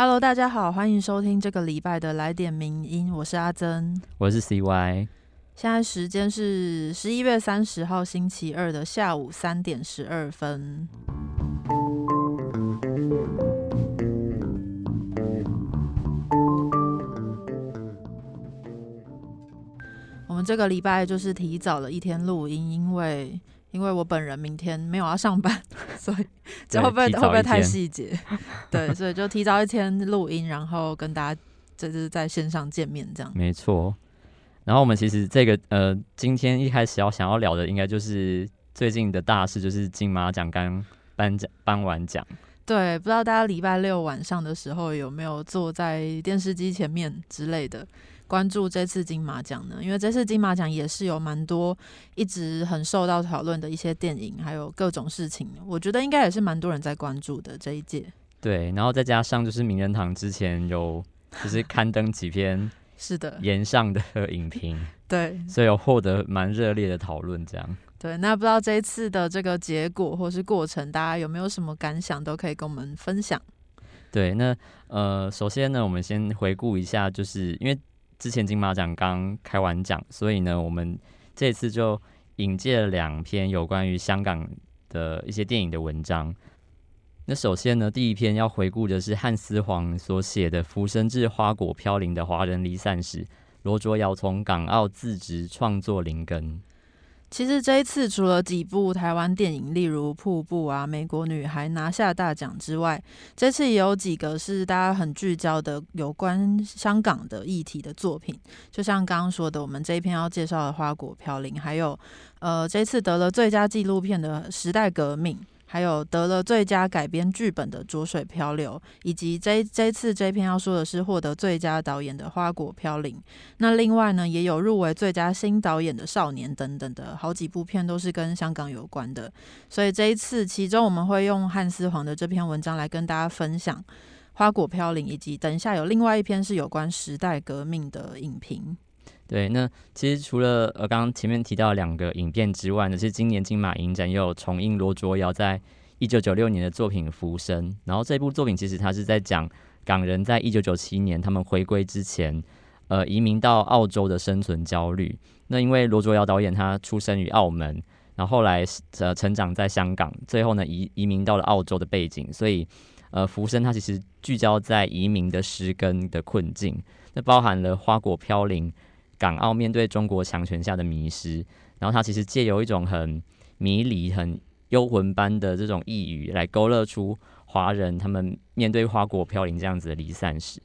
Hello，大家好，欢迎收听这个礼拜的来点名音，我是阿珍，我是 CY。现在时间是十一月三十号星期二的下午三点十二分。我们这个礼拜就是提早了一天录音，因为因为我本人明天没有要上班，所以 这会不会会不会太细节？对，所以就提早一天录音，然后跟大家就是在线上见面这样。没错。然后我们其实这个呃，今天一开始要想要聊的，应该就是最近的大事，就是金马奖刚颁奖颁完奖。对，不知道大家礼拜六晚上的时候有没有坐在电视机前面之类的关注这次金马奖呢？因为这次金马奖也是有蛮多一直很受到讨论的一些电影，还有各种事情，我觉得应该也是蛮多人在关注的这一届。对，然后再加上就是名人堂之前有就是刊登几篇。是的，言上的影评，对，所以有获得蛮热烈的讨论，这样。对，那不知道这一次的这个结果或是过程，大家有没有什么感想，都可以跟我们分享。对，那呃，首先呢，我们先回顾一下，就是因为之前金马奖刚开完奖，所以呢，我们这次就引介了两篇有关于香港的一些电影的文章。那首先呢，第一篇要回顾的是汉斯黄所写的《浮生至花果飘零的华人离散史》，罗卓瑶从港澳自职创作灵根。其实这一次除了几部台湾电影，例如《瀑布》啊，《美国女孩》拿下大奖之外，这次也有几个是大家很聚焦的有关香港的议题的作品，就像刚刚说的，我们这一篇要介绍的《花果飘零》，还有呃，这次得了最佳纪录片的《时代革命》。还有得了最佳改编剧本的《浊水漂流》，以及这这次这篇要说的是获得最佳导演的《花果飘零》。那另外呢，也有入围最佳新导演的《少年》等等的好几部片都是跟香港有关的。所以这一次，其中我们会用汉斯黄的这篇文章来跟大家分享《花果飘零》，以及等一下有另外一篇是有关时代革命的影评。对，那其实除了呃刚刚前面提到两个影片之外呢，是今年金马影展又有重映罗卓瑶在一九九六年的作品《浮生》，然后这部作品其实它是在讲港人在一九九七年他们回归之前，呃移民到澳洲的生存焦虑。那因为罗卓瑶导演他出生于澳门，然后后来呃成长在香港，最后呢移移民到了澳洲的背景，所以呃《浮生》它其实聚焦在移民的失根的困境，那包含了花果飘零。港澳面对中国强权下的迷失，然后他其实借由一种很迷离、很幽魂般的这种呓语，来勾勒出华人他们面对花果飘零这样子的离散史。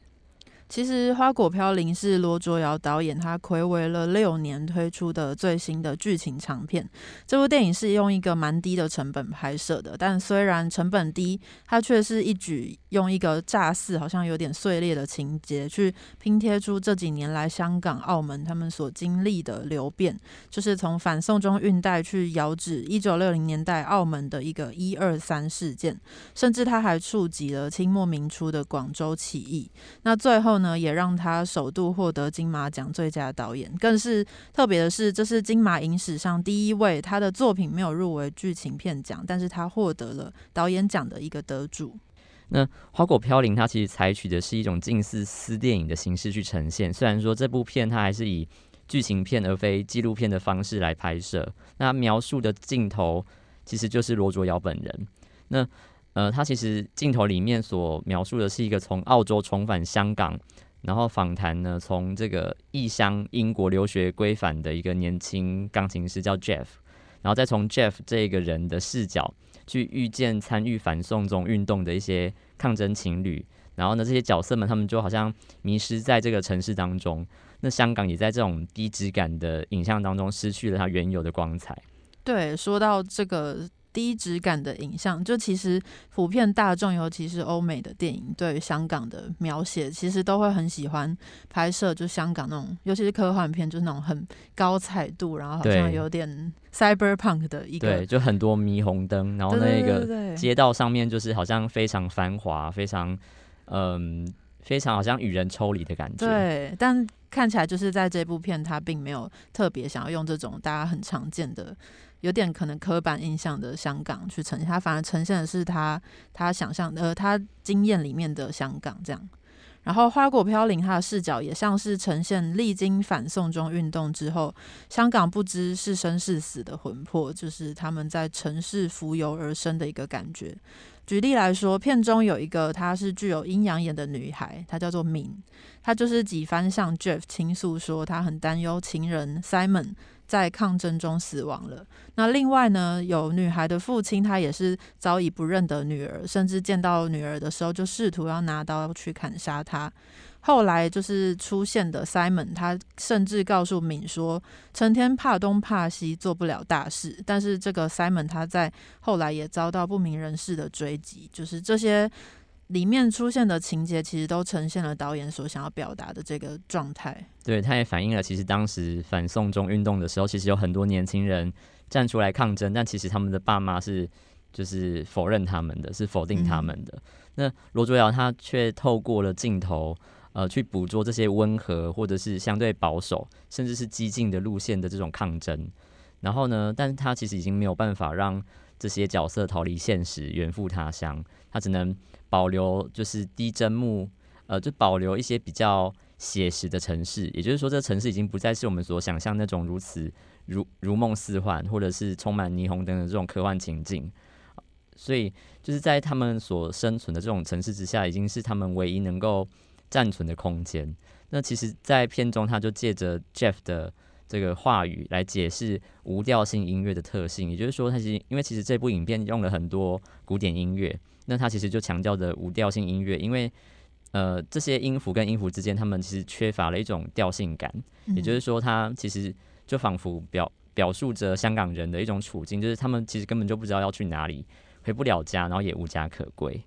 其实《花果飘零》是罗卓瑶导演他暌违了六年推出的最新的剧情长片。这部电影是用一个蛮低的成本拍摄的，但虽然成本低，它却是一举用一个乍似好像有点碎裂的情节，去拼贴出这几年来香港、澳门他们所经历的流变，就是从反送中运带去遥指一九六零年代澳门的一个一二三事件，甚至他还触及了清末明初的广州起义。那最后。呢，也让他首度获得金马奖最佳导演。更是特别的是，这是金马影史上第一位他的作品没有入围剧情片奖，但是他获得了导演奖的一个得主。那《花果飘零》它其实采取的是一种近似私电影的形式去呈现。虽然说这部片它还是以剧情片而非纪录片的方式来拍摄，那描述的镜头其实就是罗卓瑶本人。那呃，他其实镜头里面所描述的是一个从澳洲重返香港，然后访谈呢，从这个异乡英国留学归返的一个年轻钢琴师叫 Jeff，然后再从 Jeff 这个人的视角去遇见参与反送中运动的一些抗争情侣，然后呢，这些角色们他们就好像迷失在这个城市当中，那香港也在这种低质感的影像当中失去了它原有的光彩。对，说到这个。低质感的影像，就其实普遍大众，尤其是欧美的电影，对香港的描写，其实都会很喜欢拍摄，就香港那种，尤其是科幻片，就是那种很高彩度，然后好像有点 cyberpunk 的一个，对，就很多霓虹灯，然后那个街道上面就是好像非常繁华，非常嗯，非常好像与人抽离的感觉。对，但看起来就是在这部片，它并没有特别想要用这种大家很常见的。有点可能刻板印象的香港去呈现，他反而呈现的是他他想象呃他经验里面的香港这样。然后花果飘零，它的视角也像是呈现历经反送中运动之后，香港不知是生是死的魂魄，就是他们在城市浮游而生的一个感觉。举例来说，片中有一个她是具有阴阳眼的女孩，她叫做敏，她就是几番向 Jeff 倾诉说，她很担忧情人 Simon。在抗争中死亡了。那另外呢，有女孩的父亲，他也是早已不认得女儿，甚至见到女儿的时候就试图要拿刀去砍杀她。后来就是出现的 Simon，他甚至告诉敏说，成天怕东怕西，做不了大事。但是这个 Simon 他在后来也遭到不明人士的追击，就是这些。里面出现的情节其实都呈现了导演所想要表达的这个状态。对，他也反映了其实当时反送中运动的时候，其实有很多年轻人站出来抗争，但其实他们的爸妈是就是否认他们的，是否定他们的。那罗卓瑶他却透过了镜头，呃，去捕捉这些温和或者是相对保守，甚至是激进的路线的这种抗争。然后呢，但是他其实已经没有办法让这些角色逃离现实，远赴他乡，他只能。保留就是低帧幕，呃，就保留一些比较写实的城市，也就是说，这城市已经不再是我们所想象那种如此如如梦似幻，或者是充满霓虹灯的这种科幻情境。所以，就是在他们所生存的这种城市之下，已经是他们唯一能够暂存的空间。那其实，在片中，他就借着 Jeff 的这个话语来解释无调性音乐的特性，也就是说，他其实因为其实这部影片用了很多古典音乐。那他其实就强调着无调性音乐，因为呃这些音符跟音符之间，他们其实缺乏了一种调性感，也就是说，它其实就仿佛表表述着香港人的一种处境，就是他们其实根本就不知道要去哪里，回不了家，然后也无家可归。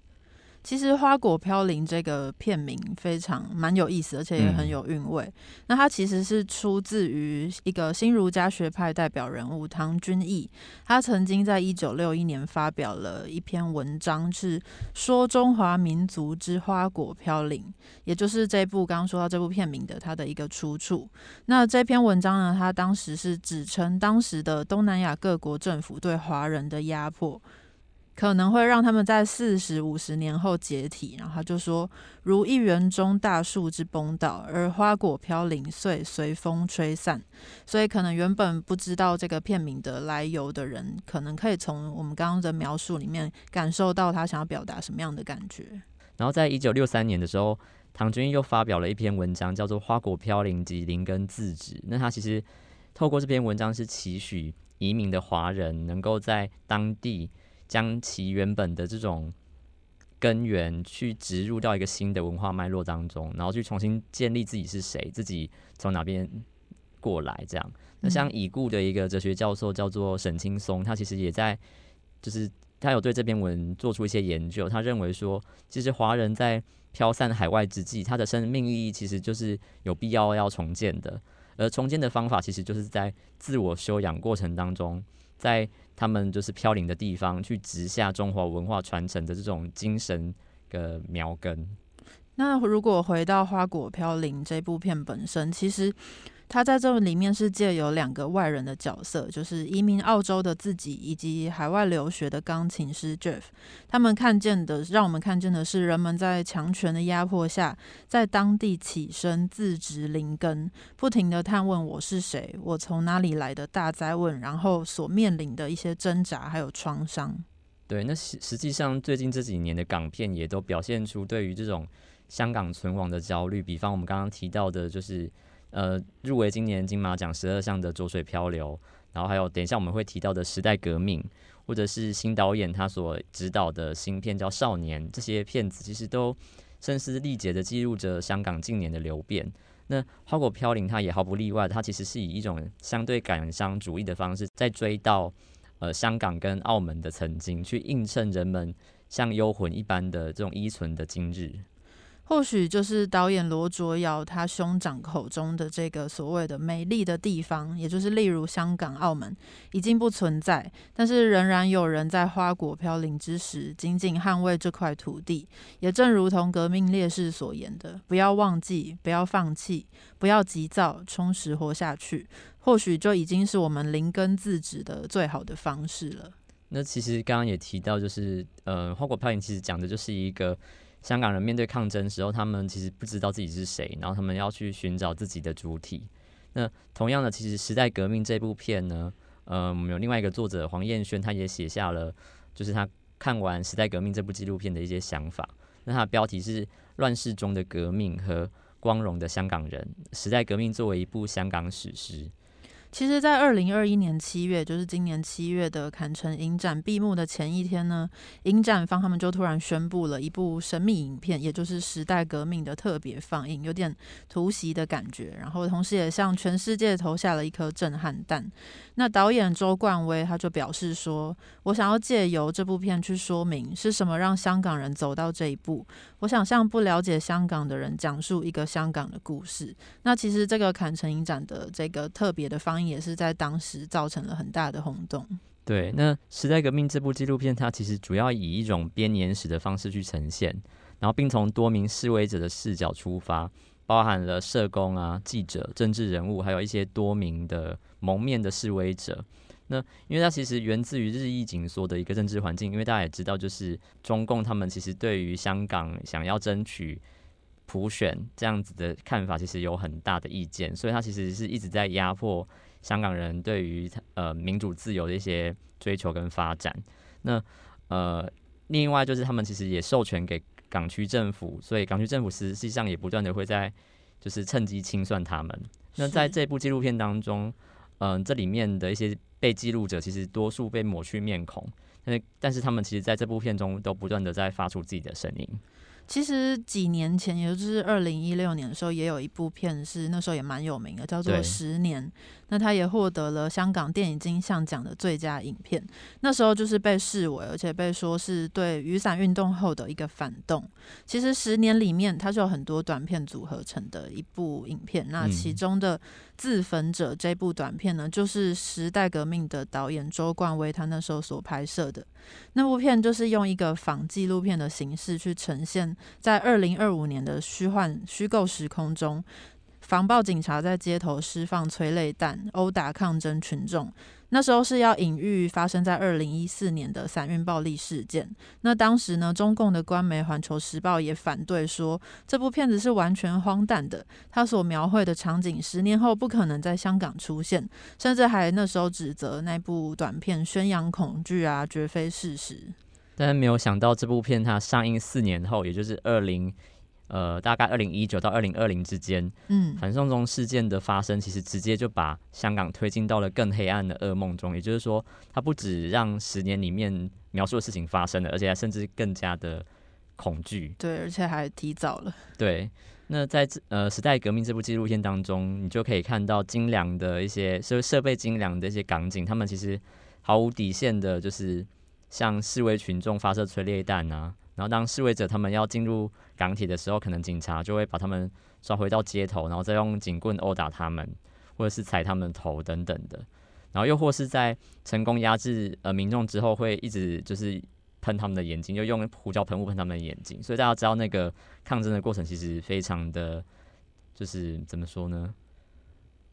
其实《花果飘零》这个片名非常蛮有意思，而且也很有韵味。那它其实是出自于一个新儒家学派代表人物唐君毅，他曾经在一九六一年发表了一篇文章，是说中华民族之花果飘零，也就是这部刚刚说到这部片名的它的一个出处。那这篇文章呢，他当时是指称当时的东南亚各国政府对华人的压迫。可能会让他们在四十五十年后解体，然后他就说，如一园中大树之崩倒，而花果飘零碎，随风吹散。所以，可能原本不知道这个片名的来由的人，可能可以从我们刚刚的描述里面感受到他想要表达什么样的感觉。然后，在一九六三年的时候，唐君又发表了一篇文章，叫做《花果飘零及林根自止》。那他其实透过这篇文章，是期许移民的华人能够在当地。将其原本的这种根源去植入到一个新的文化脉络当中，然后去重新建立自己是谁，自己从哪边过来这样。那像已故的一个哲学教授叫做沈青松，他其实也在，就是他有对这篇文做出一些研究。他认为说，其实华人在飘散海外之际，他的生命意义其实就是有必要要重建的，而重建的方法其实就是在自我修养过程当中。在他们就是飘零的地方，去植下中华文化传承的这种精神的苗根。那如果回到《花果飘零》这部片本身，其实。他在这里面是借由两个外人的角色，就是移民澳洲的自己，以及海外留学的钢琴师 Jeff。他们看见的，让我们看见的是人们在强权的压迫下，在当地起身自植灵根，不停的探问我是谁，我从哪里来的大灾问，然后所面临的一些挣扎还有创伤。对，那实实际上最近这几年的港片也都表现出对于这种香港存亡的焦虑，比方我们刚刚提到的，就是。呃，入围今年金马奖十二项的《浊水漂流》，然后还有等一下我们会提到的《时代革命》，或者是新导演他所指导的新片叫《少年》，这些片子其实都声嘶力竭的记录着香港近年的流变。那《花果飘零》它也毫不例外，它其实是以一种相对感伤主义的方式，在追到呃香港跟澳门的曾经，去映衬人们像幽魂一般的这种依存的今日。或许就是导演罗卓瑶他兄长口中的这个所谓的美丽的地方，也就是例如香港、澳门已经不存在，但是仍然有人在花果飘零之时紧紧捍卫这块土地。也正如同革命烈士所言的：“不要忘记，不要放弃，不要急躁，充实活下去。”或许就已经是我们灵根自止的最好的方式了。那其实刚刚也提到，就是呃，花果飘零其实讲的就是一个。香港人面对抗争时候，他们其实不知道自己是谁，然后他们要去寻找自己的主体。那同样的，其实《时代革命》这部片呢，呃，我们有另外一个作者黄彦轩，他也写下了，就是他看完《时代革命》这部纪录片的一些想法。那他的标题是《乱世中的革命和光荣的香港人》，《时代革命》作为一部香港史诗。其实，在二零二一年七月，就是今年七月的坎城影展闭幕的前一天呢，影展方他们就突然宣布了一部神秘影片，也就是《时代革命》的特别放映，有点突袭的感觉。然后，同时也向全世界投下了一颗震撼弹。那导演周冠威他就表示说：“我想要借由这部片去说明是什么让香港人走到这一步。我想向不了解香港的人讲述一个香港的故事。那其实这个坎城影展的这个特别的放映。”也是在当时造成了很大的轰动。对，那《时代革命》这部纪录片，它其实主要以一种编年史的方式去呈现，然后并从多名示威者的视角出发，包含了社工啊、记者、政治人物，还有一些多名的蒙面的示威者。那因为它其实源自于日益紧缩的一个政治环境，因为大家也知道，就是中共他们其实对于香港想要争取。普选这样子的看法其实有很大的意见，所以他其实是一直在压迫香港人对于呃民主自由的一些追求跟发展。那呃，另外就是他们其实也授权给港区政府，所以港区政府实际上也不断的会在就是趁机清算他们。那在这部纪录片当中，嗯，这里面的一些被记录者其实多数被抹去面孔，但但是他们其实在这部片中都不断的在发出自己的声音。其实几年前，也就是二零一六年的时候，也有一部片是那时候也蛮有名的，叫做《十年》。那他也获得了香港电影金像奖的最佳影片。那时候就是被视为，而且被说是对雨伞运动后的一个反动。其实《十年》里面，它是有很多短片组合成的一部影片。那其中的《自焚者》这部短片呢，就是时代革命的导演周冠威他那时候所拍摄的。那部片就是用一个仿纪录片的形式去呈现，在二零二五年的虚幻虚构时空中，防暴警察在街头释放催泪弹，殴打抗争群众。那时候是要隐喻发生在二零一四年的散运暴力事件。那当时呢，中共的官媒《环球时报》也反对说，这部片子是完全荒诞的。他所描绘的场景，十年后不可能在香港出现，甚至还那时候指责那部短片宣扬恐惧啊，绝非事实。但是没有想到，这部片它上映四年后，也就是二零。呃，大概二零一九到二零二零之间，嗯，反送中事件的发生，其实直接就把香港推进到了更黑暗的噩梦中。也就是说，它不止让十年里面描述的事情发生了，而且还甚至更加的恐惧。对，而且还提早了。对，那在呃《时代革命》这部纪录片当中，你就可以看到精良的一些设设备精良的一些港景，他们其实毫无底线的，就是向示威群众发射催泪弹啊。然后，当示威者他们要进入港铁的时候，可能警察就会把他们抓回到街头，然后再用警棍殴打他们，或者是踩他们头等等的。然后又或是在成功压制呃民众之后，会一直就是喷他们的眼睛，就用胡椒喷雾喷他们的眼睛。所以大家知道那个抗争的过程其实非常的，就是怎么说呢？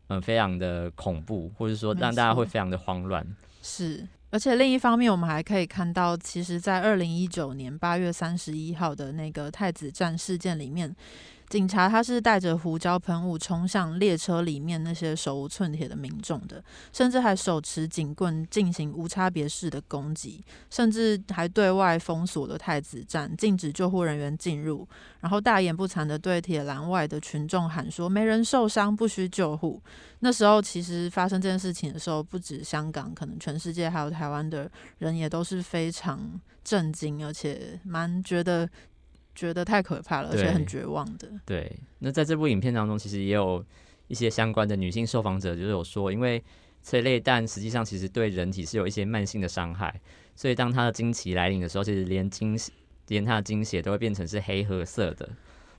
嗯，非常的恐怖，或者说让大家会非常的慌乱。是。而且另一方面，我们还可以看到，其实，在二零一九年八月三十一号的那个太子站事件里面。警察他是带着胡椒喷雾冲向列车里面那些手无寸铁的民众的，甚至还手持警棍进行无差别式的攻击，甚至还对外封锁了太子站，禁止救护人员进入，然后大言不惭的对铁栏外的群众喊说：“没人受伤，不需救护。”那时候其实发生这件事情的时候，不止香港，可能全世界还有台湾的人也都是非常震惊，而且蛮觉得。觉得太可怕了，而且很绝望的。对，那在这部影片当中，其实也有一些相关的女性受访者，就是有说，因为催泪弹实际上其实对人体是有一些慢性的伤害，所以当她的经期来临的时候，其实连经连她的经血都会变成是黑褐色的。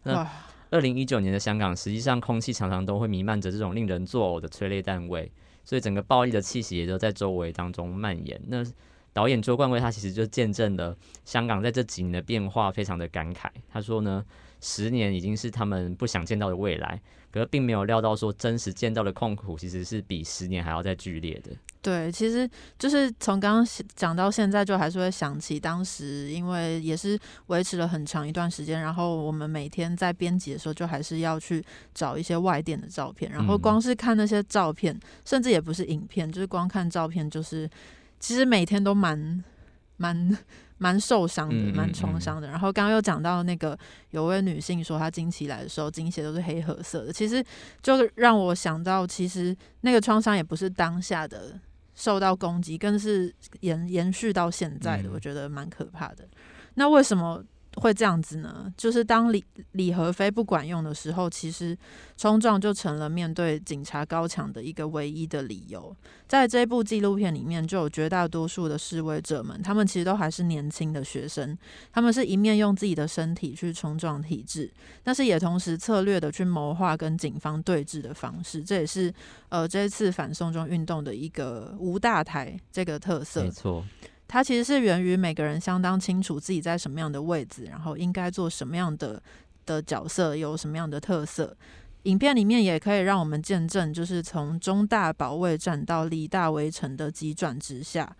那二零一九年的香港，实际上空气常常都会弥漫着这种令人作呕的催泪弹味，所以整个暴力的气息也都在周围当中蔓延。那导演周冠威他其实就见证了香港在这几年的变化，非常的感慨。他说呢，十年已经是他们不想见到的未来，可是并没有料到说真实见到的痛苦其实是比十年还要再剧烈的。对，其实就是从刚刚讲到现在，就还是会想起当时，因为也是维持了很长一段时间，然后我们每天在编辑的时候，就还是要去找一些外电的照片，然后光是看那些照片，甚至也不是影片，就是光看照片，就是其实每天都蛮蛮 蛮受伤的，蛮创伤的。然后刚刚又讲到那个有位女性说她经期来的时候，经血都是黑褐色的，其实就让我想到，其实那个创伤也不是当下的。受到攻击，更是延延续到现在的，我觉得蛮可怕的。那为什么？会这样子呢？就是当李李和飞不管用的时候，其实冲撞就成了面对警察高墙的一个唯一的理由。在这部纪录片里面，就有绝大多数的示威者们，他们其实都还是年轻的学生，他们是一面用自己的身体去冲撞体制，但是也同时策略的去谋划跟警方对峙的方式。这也是呃这一次反送中运动的一个无大台这个特色。没错。它其实是源于每个人相当清楚自己在什么样的位置，然后应该做什么样的的角色，有什么样的特色。影片里面也可以让我们见证，就是从中大保卫战到李大围城的急转直下。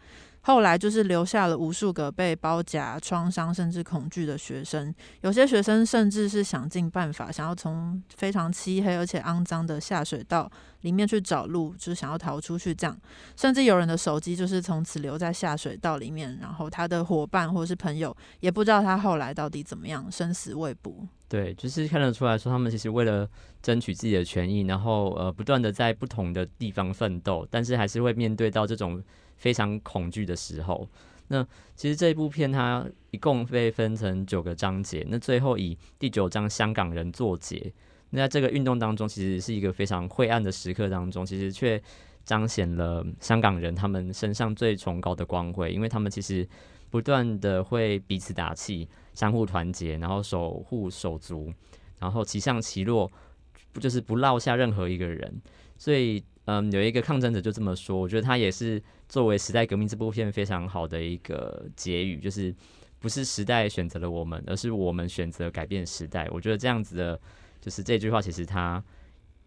后来就是留下了无数个被包夹、创伤甚至恐惧的学生。有些学生甚至是想尽办法，想要从非常漆黑而且肮脏的下水道里面去找路，就是想要逃出去。这样，甚至有人的手机就是从此留在下水道里面，然后他的伙伴或是朋友也不知道他后来到底怎么样，生死未卜。对，就是看得出来说，他们其实为了争取自己的权益，然后呃，不断的在不同的地方奋斗，但是还是会面对到这种。非常恐惧的时候，那其实这部片它一共被分成九个章节，那最后以第九章香港人作结。那在这个运动当中，其实是一个非常晦暗的时刻当中，其实却彰显了香港人他们身上最崇高的光辉，因为他们其实不断的会彼此打气，相互团结，然后守护手足，然后齐上齐落，不就是不落下任何一个人，所以。嗯，有一个抗争者就这么说，我觉得他也是作为《时代革命》这部片非常好的一个结语，就是不是时代选择了我们，而是我们选择改变时代。我觉得这样子的，就是这句话其实它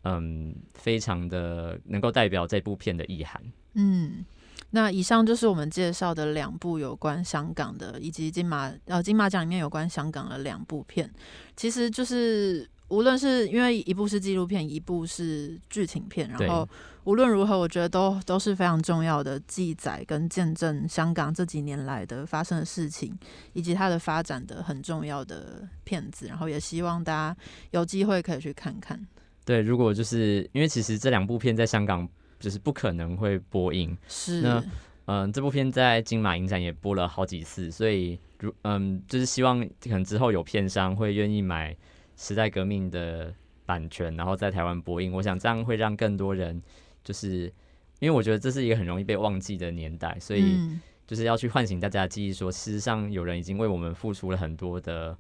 嗯非常的能够代表这部片的意涵。嗯，那以上就是我们介绍的两部有关香港的，以及金马呃金马奖里面有关香港的两部片，其实就是。无论是因为一部是纪录片，一部是剧情片，然后无论如何，我觉得都都是非常重要的记载跟见证香港这几年来的发生的事情，以及它的发展的很重要的片子。然后也希望大家有机会可以去看看。对，如果就是因为其实这两部片在香港就是不可能会播映，是那嗯，这部片在金马影展也播了好几次，所以如嗯，就是希望可能之后有片商会愿意买。时代革命的版权，然后在台湾播映，我想这样会让更多人，就是因为我觉得这是一个很容易被忘记的年代，所以就是要去唤醒大家的记忆，说事实上有人已经为我们付出了很多的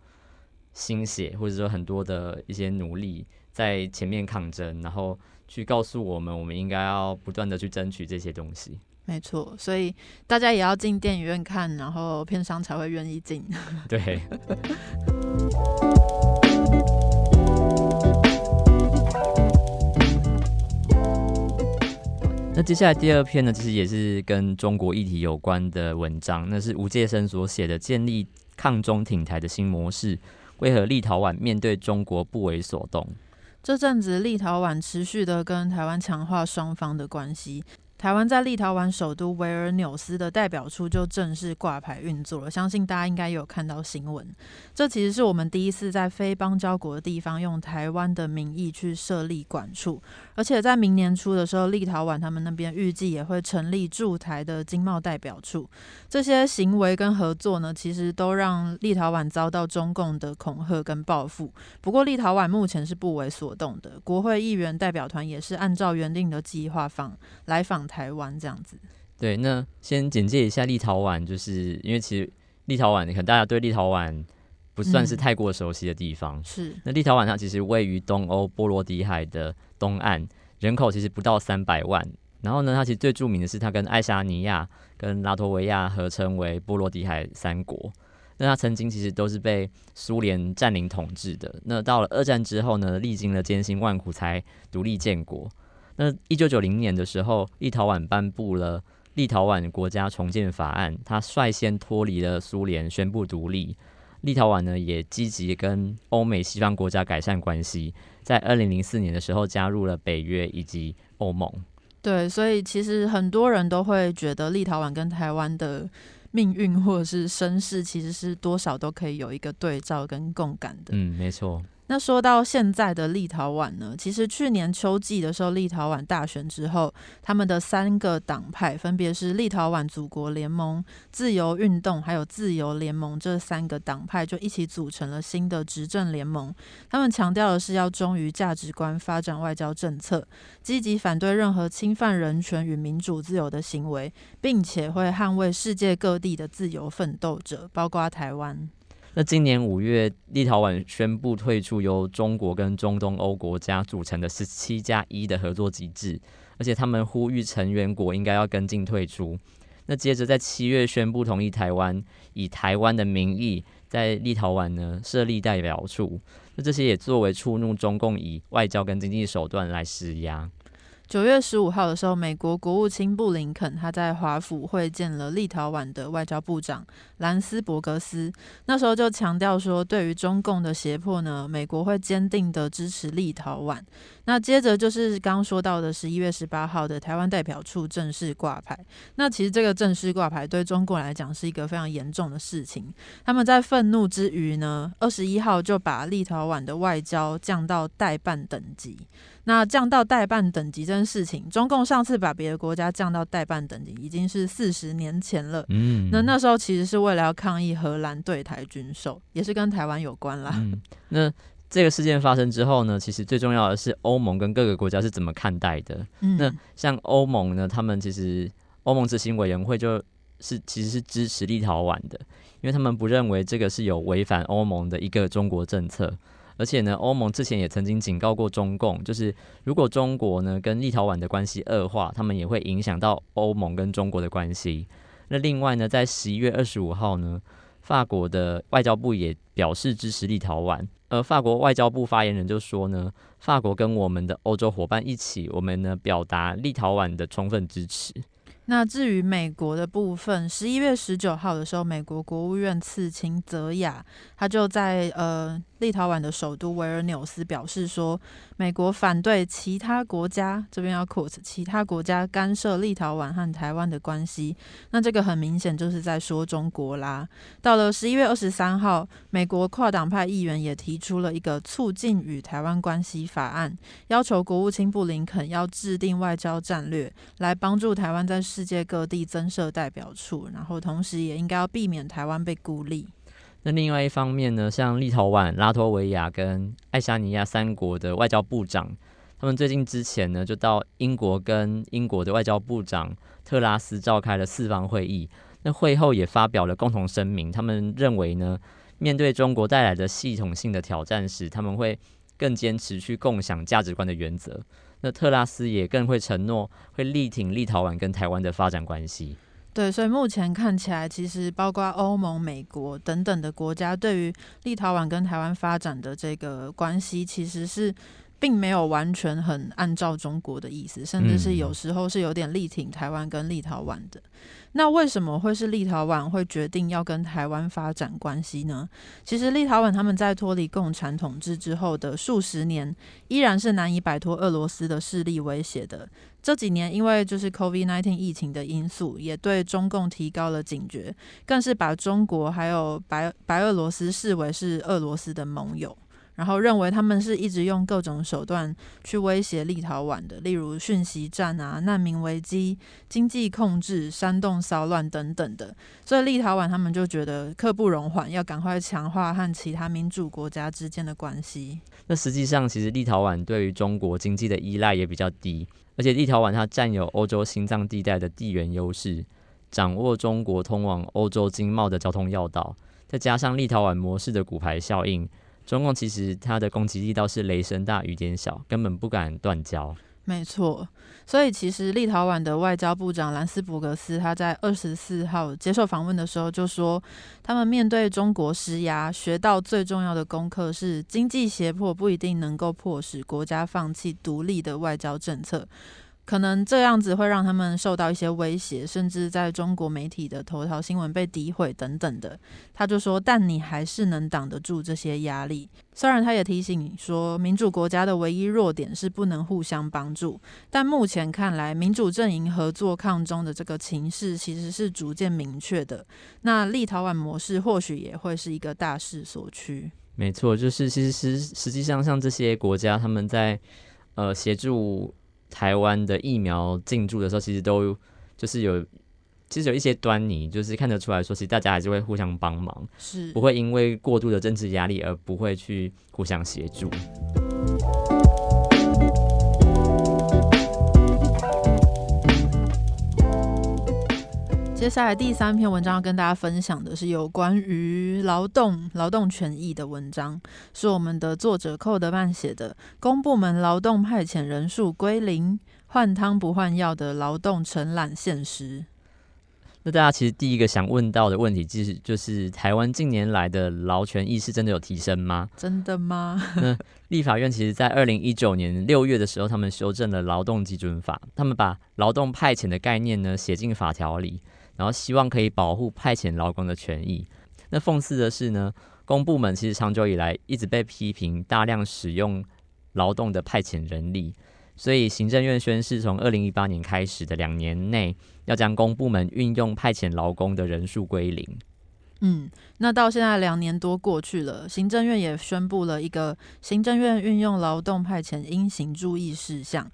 心血，或者说很多的一些努力在前面抗争，然后去告诉我们，我们应该要不断的去争取这些东西。没错，所以大家也要进电影院看，然后片商才会愿意进。对。那接下来第二篇呢，其实也是跟中国议题有关的文章，那是吴介生所写的《建立抗中挺台的新模式》，为何立陶宛面对中国不为所动？这阵子立陶宛持续的跟台湾强化双方的关系。台湾在立陶宛首都维尔纽斯的代表处就正式挂牌运作了，相信大家应该有看到新闻。这其实是我们第一次在非邦交国的地方用台湾的名义去设立管处，而且在明年初的时候，立陶宛他们那边预计也会成立驻台的经贸代表处。这些行为跟合作呢，其实都让立陶宛遭到中共的恐吓跟报复。不过，立陶宛目前是不为所动的，国会议员代表团也是按照原定的计划访来访。台湾这样子，对，那先简介一下立陶宛，就是因为其实立陶宛，可能大家对立陶宛不算是太过熟悉的地方。是，那立陶宛它其实位于东欧波罗的海的东岸，人口其实不到三百万。然后呢，它其实最著名的是它跟爱沙尼亚、跟拉脱维亚合称为波罗的海三国。那它曾经其实都是被苏联占领统治的。那到了二战之后呢，历经了艰辛万苦才独立建国。那一九九零年的时候，立陶宛颁布了。立陶宛国家重建法案，他率先脱离了苏联，宣布独立。立陶宛呢，也积极跟欧美西方国家改善关系，在二零零四年的时候加入了北约以及欧盟。对，所以其实很多人都会觉得立陶宛跟台湾的命运或者是身世，其实是多少都可以有一个对照跟共感的。嗯，没错。那说到现在的立陶宛呢，其实去年秋季的时候，立陶宛大选之后，他们的三个党派分别是立陶宛祖国联盟、自由运动还有自由联盟这三个党派就一起组成了新的执政联盟。他们强调的是要忠于价值观，发展外交政策，积极反对任何侵犯人权与民主自由的行为，并且会捍卫世界各地的自由奋斗者，包括台湾。那今年五月，立陶宛宣布退出由中国跟中东欧国家组成的十七加一的合作机制，而且他们呼吁成员国应该要跟进退出。那接着在七月宣布同意台湾以台湾的名义在立陶宛呢设立代表处，那这些也作为触怒中共以外交跟经济手段来施压。九月十五号的时候，美国国务卿布林肯他在华府会见了立陶宛的外交部长兰斯伯格斯。那时候就强调说，对于中共的胁迫呢，美国会坚定的支持立陶宛。那接着就是刚刚说到的十一月十八号的台湾代表处正式挂牌。那其实这个正式挂牌对中国来讲是一个非常严重的事情。他们在愤怒之余呢，二十一号就把立陶宛的外交降到代办等级。那降到代办等级这件事情，中共上次把别的国家降到代办等级，已经是四十年前了。嗯，那那时候其实是为了要抗议荷兰对台军售，也是跟台湾有关啦。嗯，那这个事件发生之后呢，其实最重要的是欧盟跟各个国家是怎么看待的。那像欧盟呢，他们其实欧盟执行委员会就是其实是支持立陶宛的，因为他们不认为这个是有违反欧盟的一个中国政策。而且呢，欧盟之前也曾经警告过中共，就是如果中国呢跟立陶宛的关系恶化，他们也会影响到欧盟跟中国的关系。那另外呢，在十一月二十五号呢，法国的外交部也表示支持立陶宛，而法国外交部发言人就说呢，法国跟我们的欧洲伙伴一起，我们呢表达立陶宛的充分支持。那至于美国的部分，十一月十九号的时候，美国国务院次卿泽雅他就在呃。立陶宛的首都维尔纽斯表示说，美国反对其他国家这边要 quote 其他国家干涉立陶宛和台湾的关系。那这个很明显就是在说中国啦。到了十一月二十三号，美国跨党派议员也提出了一个促进与台湾关系法案，要求国务卿布林肯要制定外交战略，来帮助台湾在世界各地增设代表处，然后同时也应该要避免台湾被孤立。那另外一方面呢，像立陶宛、拉脱维亚跟爱沙尼亚三国的外交部长，他们最近之前呢，就到英国跟英国的外交部长特拉斯召开了四方会议。那会后也发表了共同声明，他们认为呢，面对中国带来的系统性的挑战时，他们会更坚持去共享价值观的原则。那特拉斯也更会承诺会力挺立陶宛跟台湾的发展关系。对，所以目前看起来，其实包括欧盟、美国等等的国家，对于立陶宛跟台湾发展的这个关系，其实是。并没有完全很按照中国的意思，甚至是有时候是有点力挺台湾跟立陶宛的。那为什么会是立陶宛会决定要跟台湾发展关系呢？其实立陶宛他们在脱离共产统治之后的数十年，依然是难以摆脱俄罗斯的势力威胁的。这几年因为就是 COVID-19 疫情的因素，也对中共提高了警觉，更是把中国还有白白俄罗斯视为是俄罗斯的盟友。然后认为他们是一直用各种手段去威胁立陶宛的，例如讯息战啊、难民危机、经济控制、煽动骚乱等等的。所以立陶宛他们就觉得刻不容缓，要赶快强化和其他民主国家之间的关系。那实际上，其实立陶宛对于中国经济的依赖也比较低，而且立陶宛它占有欧洲心脏地带的地缘优势，掌握中国通往欧洲经贸的交通要道。再加上立陶宛模式的骨牌效应，中共其实它的攻击力倒是雷声大雨点小，根本不敢断交。没错，所以其实立陶宛的外交部长兰斯伯格斯他在二十四号接受访问的时候就说，他们面对中国施压，学到最重要的功课是经济胁迫不一定能够迫使国家放弃独立的外交政策。可能这样子会让他们受到一些威胁，甚至在中国媒体的头条新闻被诋毁等等的。他就说：“但你还是能挡得住这些压力。”虽然他也提醒说，民主国家的唯一弱点是不能互相帮助，但目前看来，民主阵营合作抗中的这个情势其实是逐渐明确的。那立陶宛模式或许也会是一个大势所趋。没错，就是其实实实际上像这些国家，他们在呃协助。台湾的疫苗进驻的时候，其实都就是有，其实有一些端倪，就是看得出来说，其实大家还是会互相帮忙，是不会因为过度的政治压力而不会去互相协助。接下来第三篇文章要跟大家分享的是有关于劳动劳动权益的文章，是我们的作者寇德曼写的。公部门劳动派遣人数归零，换汤不换药的劳动承揽现实。那大家其实第一个想问到的问题，就是就是台湾近年来的劳权意识真的有提升吗？真的吗？那立法院其实在二零一九年六月的时候，他们修正了劳动基准法，他们把劳动派遣的概念呢写进法条里。然后希望可以保护派遣劳工的权益。那讽刺的是呢，公部门其实长久以来一直被批评大量使用劳动的派遣人力，所以行政院宣誓，从二零一八年开始的两年内，要将公部门运用派遣劳工的人数归零。嗯，那到现在两年多过去了，行政院也宣布了一个行政院运用劳动派遣应行注意事项。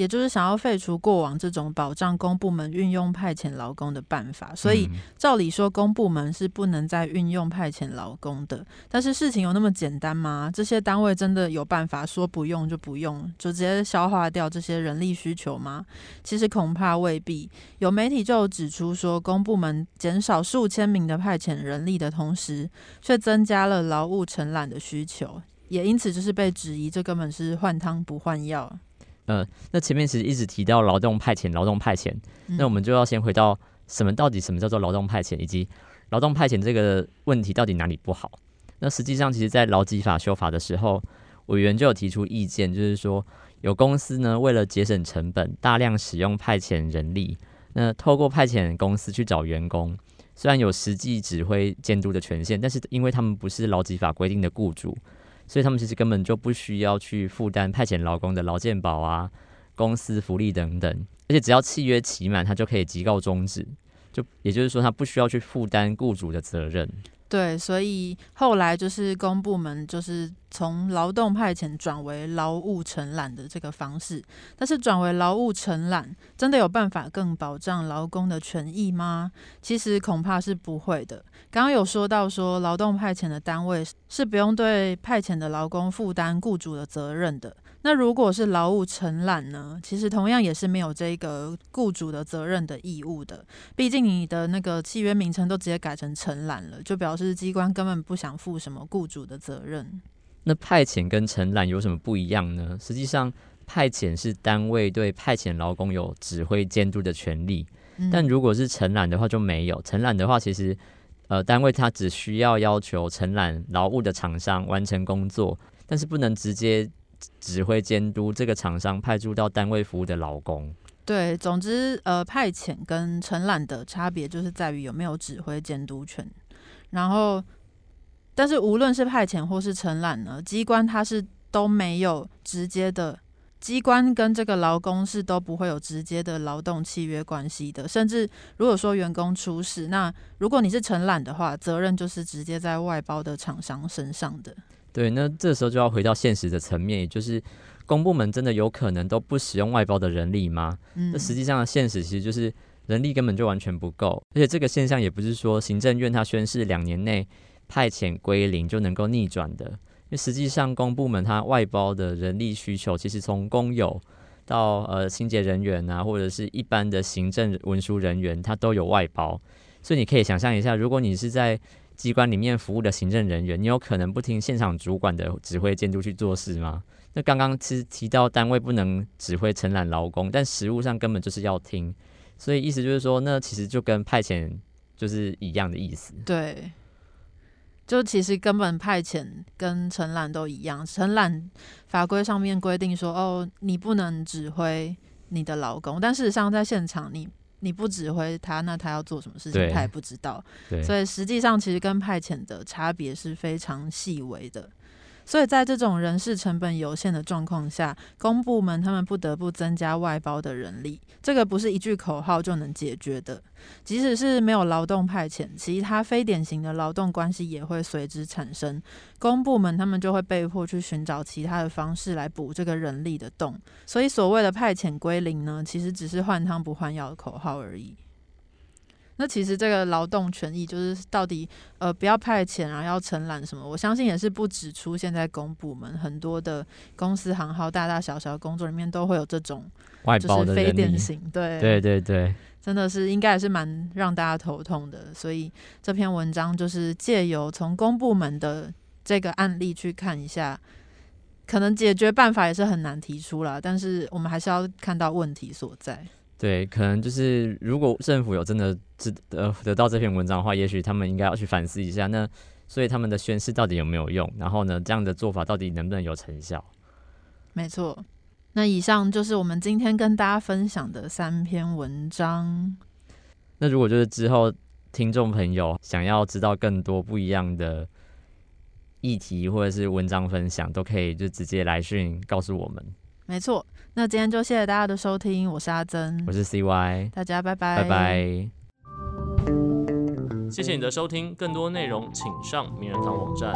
也就是想要废除过往这种保障公部门运用派遣劳工的办法，所以照理说公部门是不能再运用派遣劳工的。但是事情有那么简单吗？这些单位真的有办法说不用就不用，就直接消化掉这些人力需求吗？其实恐怕未必。有媒体就指出说，公部门减少数千名的派遣人力的同时，却增加了劳务承揽的需求，也因此就是被质疑，这根本是换汤不换药。嗯，那前面其实一直提到劳动派遣，劳动派遣，那我们就要先回到什么到底什么叫做劳动派遣，以及劳动派遣这个问题到底哪里不好？那实际上，其实在劳基法修法的时候，委员就有提出意见，就是说有公司呢为了节省成本，大量使用派遣人力，那透过派遣公司去找员工，虽然有实际指挥监督的权限，但是因为他们不是劳基法规定的雇主。所以他们其实根本就不需要去负担派遣劳工的劳健保啊、公司福利等等，而且只要契约期满，他就可以即告终止。就也就是说，他不需要去负担雇主的责任。对，所以后来就是公部门就是从劳动派遣转为劳务承揽的这个方式，但是转为劳务承揽，真的有办法更保障劳工的权益吗？其实恐怕是不会的。刚刚有说到说，劳动派遣的单位是不用对派遣的劳工负担雇主的责任的。那如果是劳务承揽呢？其实同样也是没有这个雇主的责任的义务的。毕竟你的那个契约名称都直接改成承揽了，就表示机关根本不想负什么雇主的责任。那派遣跟承揽有什么不一样呢？实际上，派遣是单位对派遣劳工有指挥监督的权利，但如果是承揽的话就没有。承揽的话，其实呃单位他只需要要求承揽劳务的厂商完成工作，但是不能直接。指挥监督这个厂商派驻到单位服务的劳工。对，总之，呃，派遣跟承揽的差别就是在于有没有指挥监督权。然后，但是无论是派遣或是承揽呢，机关它是都没有直接的，机关跟这个劳工是都不会有直接的劳动契约关系的。甚至如果说员工出事，那如果你是承揽的话，责任就是直接在外包的厂商身上的。对，那这时候就要回到现实的层面，也就是公部门真的有可能都不使用外包的人力吗？那实际上的现实其实就是人力根本就完全不够，而且这个现象也不是说行政院它宣誓两年内派遣归零就能够逆转的，因为实际上公部门它外包的人力需求，其实从工友到呃清洁人员啊，或者是一般的行政文书人员，它都有外包，所以你可以想象一下，如果你是在机关里面服务的行政人员，你有可能不听现场主管的指挥监督去做事吗？那刚刚其实提到单位不能指挥承揽劳工，但实务上根本就是要听，所以意思就是说，那其实就跟派遣就是一样的意思。对，就其实根本派遣跟承揽都一样，承揽法规上面规定说，哦，你不能指挥你的劳工，但事实上在现场你。你不指挥他，那他要做什么事情，他也不知道。所以实际上，其实跟派遣的差别是非常细微的。所以在这种人事成本有限的状况下，公部门他们不得不增加外包的人力，这个不是一句口号就能解决的。即使是没有劳动派遣，其他非典型的劳动关系也会随之产生。公部门他们就会被迫去寻找其他的方式来补这个人力的洞。所以所谓的派遣归零呢，其实只是换汤不换药的口号而已。那其实这个劳动权益就是到底呃不要派遣啊，要承揽什么？我相信也是不止出现在公部门，很多的公司行号大大小小的工作里面都会有这种外包的非典型，对对对对，真的是应该也是蛮让大家头痛的。所以这篇文章就是借由从公部门的这个案例去看一下，可能解决办法也是很难提出了，但是我们还是要看到问题所在。对，可能就是如果政府有真的知呃得到这篇文章的话，也许他们应该要去反思一下。那所以他们的宣誓到底有没有用？然后呢，这样的做法到底能不能有成效？没错。那以上就是我们今天跟大家分享的三篇文章。那如果就是之后听众朋友想要知道更多不一样的议题或者是文章分享，都可以就直接来讯告诉我们。没错。那今天就谢谢大家的收听，我是阿珍，我是 CY，大家拜拜，拜拜。谢谢你的收听，更多内容请上名人堂网站。